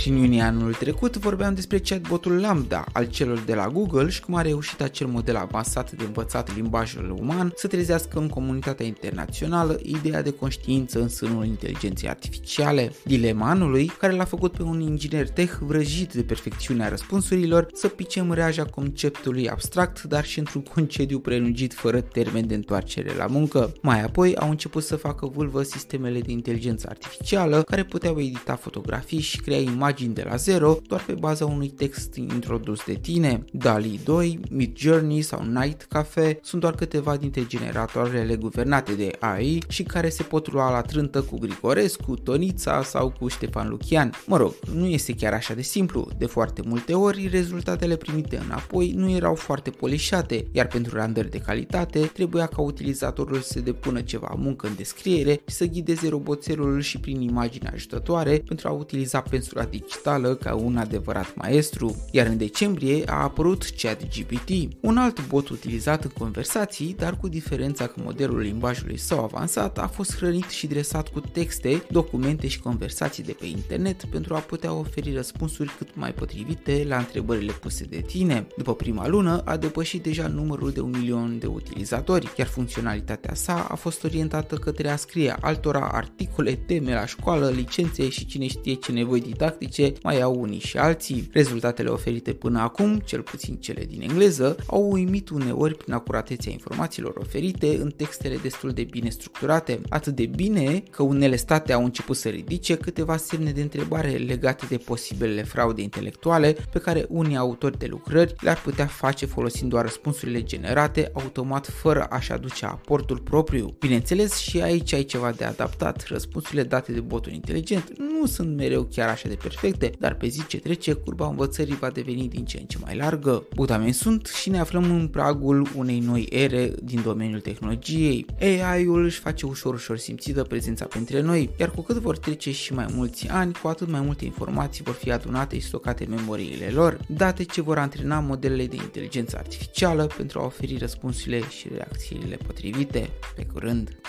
Prin iunie anul trecut vorbeam despre chatbotul Lambda al celor de la Google și cum a reușit acel model avansat de învățat limbajul uman să trezească în comunitatea internațională ideea de conștiință în sânul inteligenței artificiale. Dilema anului, care l-a făcut pe un inginer tech vrăjit de perfecțiunea răspunsurilor, să pice mreaja conceptului abstract, dar și într-un concediu prelungit fără termen de întoarcere la muncă. Mai apoi au început să facă vulvă sistemele de inteligență artificială care puteau edita fotografii și crea imagini de la zero doar pe baza unui text introdus de tine. DALI 2, Mid Journey sau Night Cafe sunt doar câteva dintre generatoarele guvernate de AI și care se pot lua la trântă cu Grigorescu, Tonița sau cu Ștefan Lucian. Mă rog, nu este chiar așa de simplu. De foarte multe ori, rezultatele primite înapoi nu erau foarte polișate, iar pentru randări de calitate trebuia ca utilizatorul să depună ceva muncă în descriere și să ghideze roboțelul și prin imagini ajutătoare pentru a utiliza pensula digitală ca un adevărat maestru. Iar în decembrie a apărut ChatGPT, un alt bot utilizat în conversații, dar cu diferența că modelul limbajului său avansat a fost hrănit și dresat cu texte, documente și conversații de pe internet pentru a putea oferi răspunsuri cât mai potrivite la întrebările puse de tine. După prima lună a depășit deja numărul de un milion de utilizatori, iar funcționalitatea sa a fost orientată către a scrie altora articole, teme la școală, licențe și cine știe ce nevoi didactice mai au unii și alții. Rezultatele oferite până acum, cel puțin cele din engleză, au uimit uneori prin acuratețea informațiilor oferite în textele destul de bine structurate, atât de bine că unele state au început să ridice câteva semne de întrebare legate de posibilele fraude intelectuale pe care unii autori de lucrări le-ar putea face folosind doar răspunsurile generate automat fără a-și aduce aportul propriu. Bineînțeles, și aici ai ceva de adaptat. Răspunsurile date de botul inteligent nu sunt mereu chiar așa de perfecte, dar pe zi ce trece, curba învățării va deveni din ce în ce mai largă. Butamen sunt și ne aflăm în pragul unei noi ere din domeniul tehnologiei. AI-ul își face ușor ușor simțită prezența printre noi, iar cu cât vor trece și mai mulți ani, cu atât mai multe informații vor fi adunate și stocate în memoriile lor, date ce vor antrena modelele de inteligență artificială pentru a oferi răspunsurile și reacțiile potrivite. Pe curând!